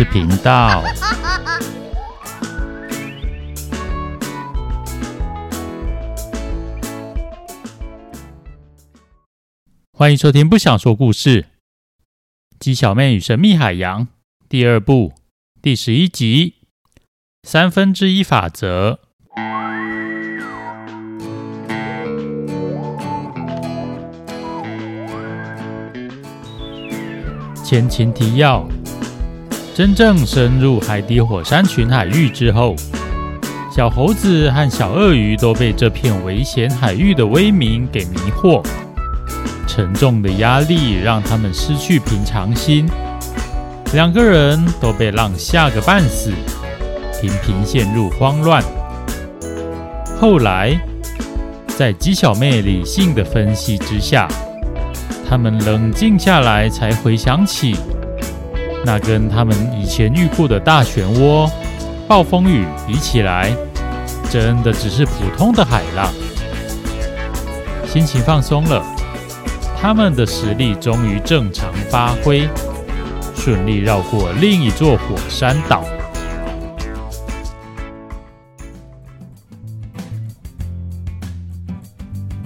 事频道。欢迎收听《不想说故事》，鸡小妹与神秘海洋第二部第十一集：三分之一法则。前情提要：真正深入海底火山群海域之后，小猴子和小鳄鱼都被这片危险海域的威名给迷惑。沉重的压力让他们失去平常心，两个人都被浪吓个半死，频频陷入慌乱。后来，在鸡小妹理性的分析之下，他们冷静下来，才回想起，那跟他们以前遇过的大漩涡、暴风雨比起来，真的只是普通的海浪。心情放松了，他们的实力终于正常发挥，顺利绕过另一座火山岛。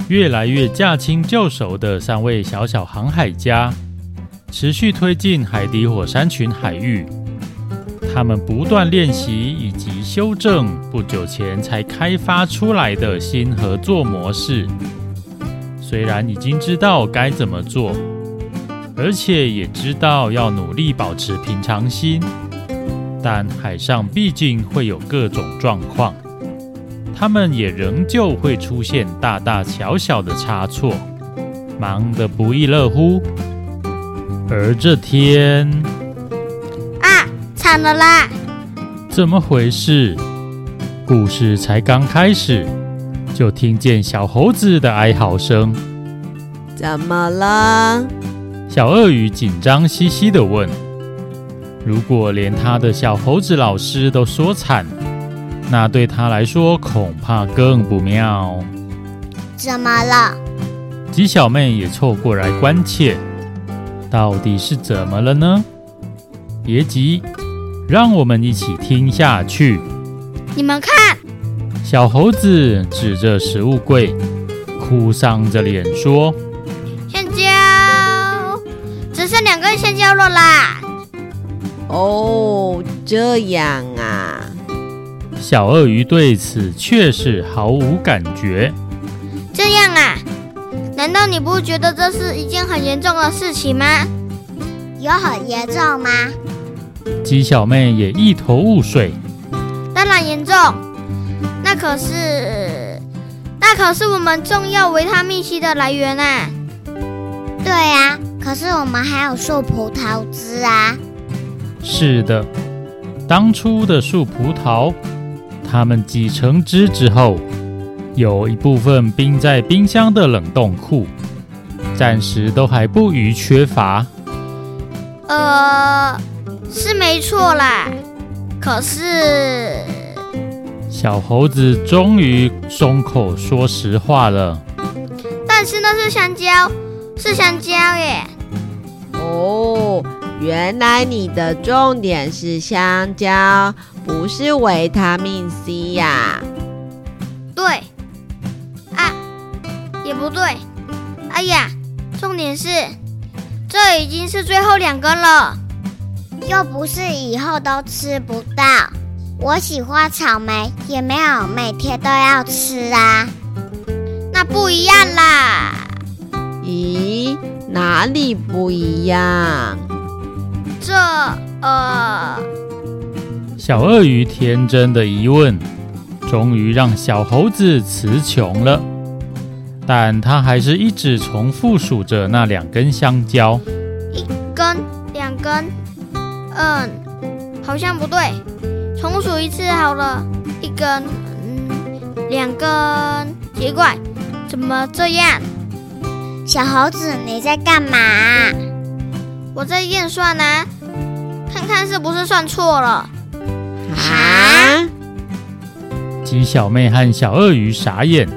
越来越驾轻就熟的三位小小航海家，持续推进海底火山群海域。他们不断练习以及修正不久前才开发出来的新合作模式。虽然已经知道该怎么做，而且也知道要努力保持平常心，但海上毕竟会有各种状况。他们也仍旧会出现大大小小的差错，忙得不亦乐乎。而这天，啊，惨了啦！怎么回事？故事才刚开始，就听见小猴子的哀嚎声。怎么了？小鳄鱼紧张兮兮地问。如果连他的小猴子老师都说惨，那对他来说恐怕更不妙。怎么了？鸡小妹也凑过来关切，到底是怎么了呢？别急，让我们一起听下去。你们看，小猴子指着食物柜，哭丧着脸说：“香蕉，只剩两根香蕉了啦！”哦，这样啊。小鳄鱼对此却是毫无感觉。这样啊？难道你不觉得这是一件很严重的事情吗？有很严重吗？鸡小妹也一头雾水。当然严重，那可是，那可是我们重要维他命 C 的来源啊。对啊，可是我们还有树葡萄汁啊。是的，当初的树葡萄。它们挤成汁之后，有一部分冰在冰箱的冷冻库，暂时都还不虞缺乏。呃，是没错啦。可是，小猴子终于松口说实话了。但是那是香蕉，是香蕉耶。哦，原来你的重点是香蕉。不是维他命 C 呀？啊？对，啊，也不对。哎呀，重点是，这已经是最后两根了，又不是以后都吃不到。我喜欢草莓，也没有每天都要吃啊。那不一样啦。咦，哪里不一样？这，呃。小鳄鱼天真的疑问，终于让小猴子词穷了，但他还是一直重复数着那两根香蕉。一根，两根，嗯，好像不对，重数一次好了。一根，嗯，两根，奇怪，怎么这样？小猴子，你在干嘛？我在验算呢，看看是不是算错了。啊！鸡小妹和小鳄鱼傻眼，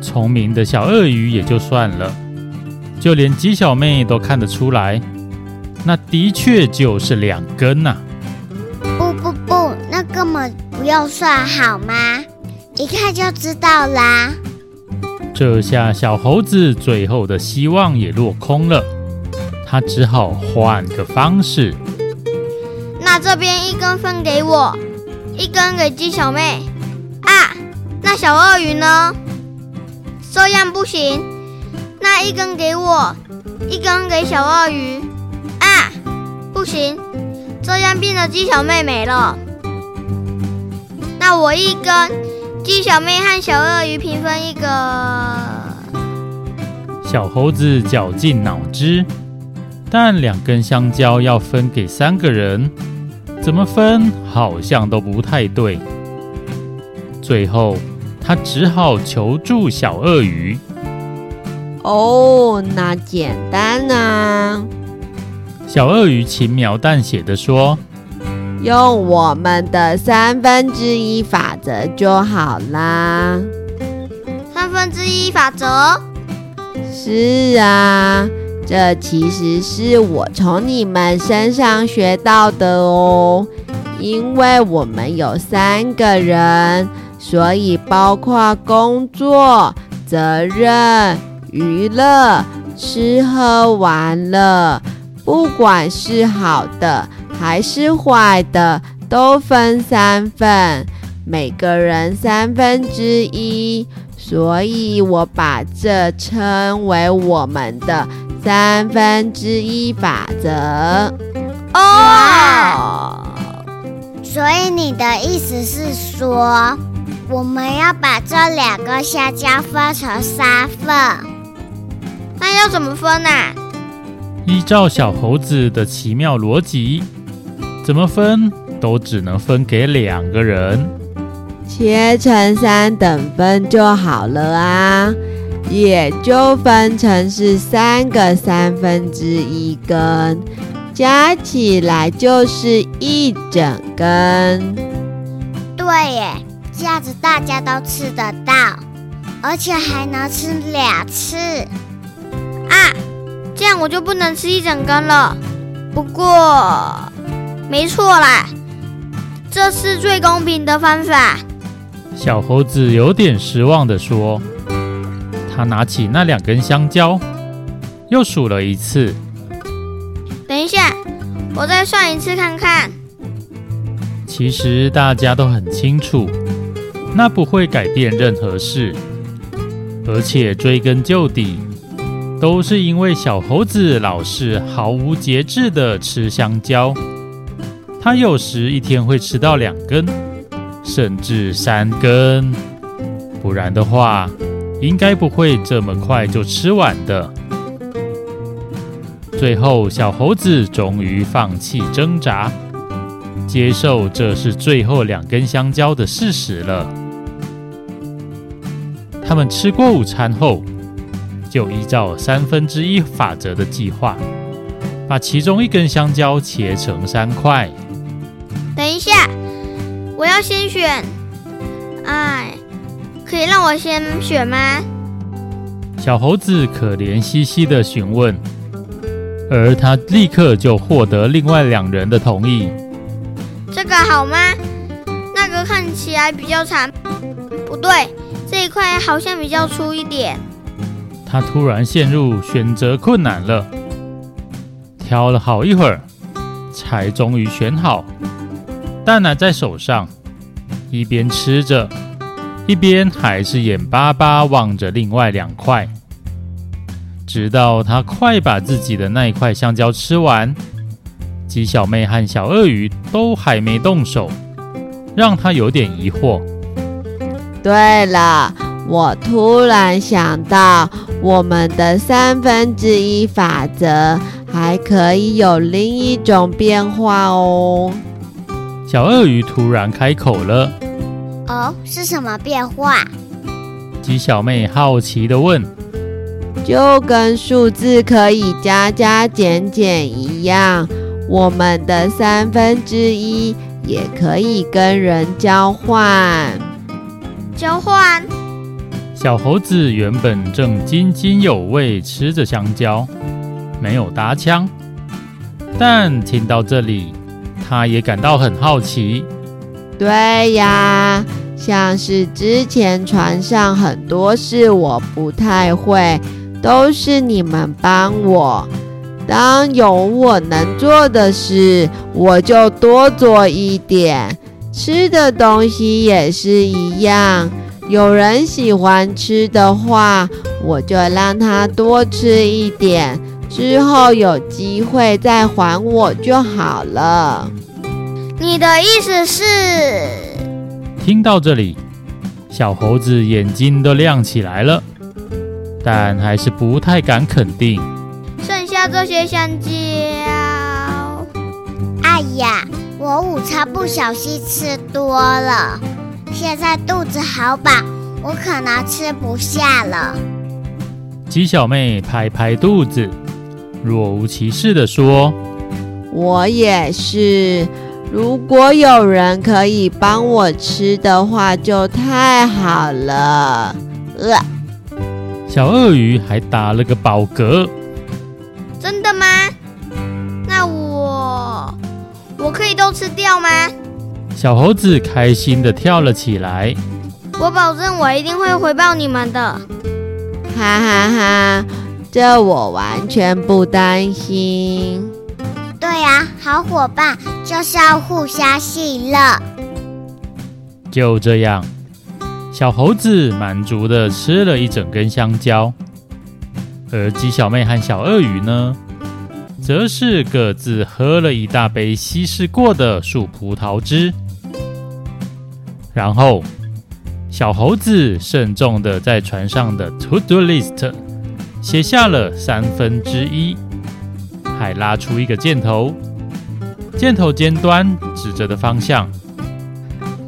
聪明的小鳄鱼也就算了，就连鸡小妹都看得出来，那的确就是两根呐、啊。不不不，那根本不用算好吗？一看就知道啦。这下小猴子最后的希望也落空了，他只好换个方式。那这边一根分给我，一根给鸡小妹。啊，那小鳄鱼呢？这样不行。那一根给我，一根给小鳄鱼。啊，不行，这样变得鸡小妹没了。那我一根，鸡小妹和小鳄鱼平分一个。小猴子绞尽脑汁，但两根香蕉要分给三个人。怎么分好像都不太对，最后他只好求助小鳄鱼。哦，那简单啊！小鳄鱼轻描淡写的说：“用我们的三分之一法则就好啦。”三分之一法则？是啊。这其实是我从你们身上学到的哦，因为我们有三个人，所以包括工作、责任、娱乐、吃喝玩乐，不管是好的还是坏的，都分三份，每个人三分之一，所以我把这称为我们的。三分之一法则哦，所以你的意思是说，我们要把这两个香蕉分成三份？那要怎么分呢？依照小猴子的奇妙逻辑，怎么分都只能分给两个人，切成三等分就好了啊。也就分成是三个三分之一根，加起来就是一整根。对耶，这样子大家都吃得到，而且还能吃两次。啊，这样我就不能吃一整根了。不过，没错啦，这是最公平的方法。小猴子有点失望地说。他拿起那两根香蕉，又数了一次。等一下，我再算一次看看。其实大家都很清楚，那不会改变任何事。而且追根究底，都是因为小猴子老是毫无节制地吃香蕉。他有时一天会吃到两根，甚至三根。不然的话，应该不会这么快就吃完的。最后，小猴子终于放弃挣扎，接受这是最后两根香蕉的事实了。他们吃过午餐后，就依照三分之一法则的计划，把其中一根香蕉切成三块。等一下，我要先选。哎。可以让我先选吗？小猴子可怜兮兮的询问，而他立刻就获得另外两人的同意。这个好吗？那个看起来比较长。不对，这一块好像比较粗一点。他突然陷入选择困难了，挑了好一会儿，才终于选好。但拿在手上，一边吃着。一边还是眼巴巴望着另外两块，直到他快把自己的那一块香蕉吃完，鸡小妹和小鳄鱼都还没动手，让他有点疑惑。对了，我突然想到，我们的三分之一法则还可以有另一种变化哦。小鳄鱼突然开口了。哦，是什么变化？鸡小妹好奇的问。就跟数字可以加加减减一样，我们的三分之一也可以跟人交换。交换？小猴子原本正津津有味吃着香蕉，没有搭腔。但听到这里，他也感到很好奇。对呀，像是之前船上很多事我不太会，都是你们帮我。当有我能做的事，我就多做一点。吃的东西也是一样，有人喜欢吃的话，我就让他多吃一点，之后有机会再还我就好了。你的意思是？听到这里，小猴子眼睛都亮起来了，但还是不太敢肯定。剩下这些香蕉，哎呀，我午餐不小心吃多了，现在肚子好饱，我可能吃不下了。鸡小妹拍拍肚子，若无其事地说：“我也是，如果有人可以帮我吃的话，就太好了。”呃，小鳄鱼还打了个饱嗝。真的吗？掉吗？小猴子开心的跳了起来。我保证，我一定会回报你们的。哈哈哈，这我完全不担心。对呀，好伙伴就是要互相信任。就这样，小猴子满足的吃了一整根香蕉。而鸡小妹和小鳄鱼呢，则是各自喝了一大杯稀释过的树葡萄汁。然后，小猴子慎重地在船上的 To Do List 写下了三分之一，还拉出一个箭头，箭头尖端指着的方向，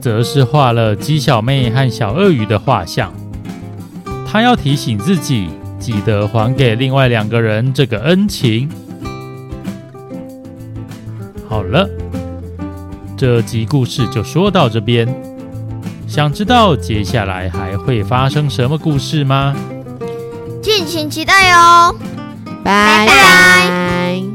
则是画了鸡小妹和小鳄鱼的画像。他要提醒自己。记得还给另外两个人这个恩情。好了，这集故事就说到这边。想知道接下来还会发生什么故事吗？敬请期待哦！拜拜。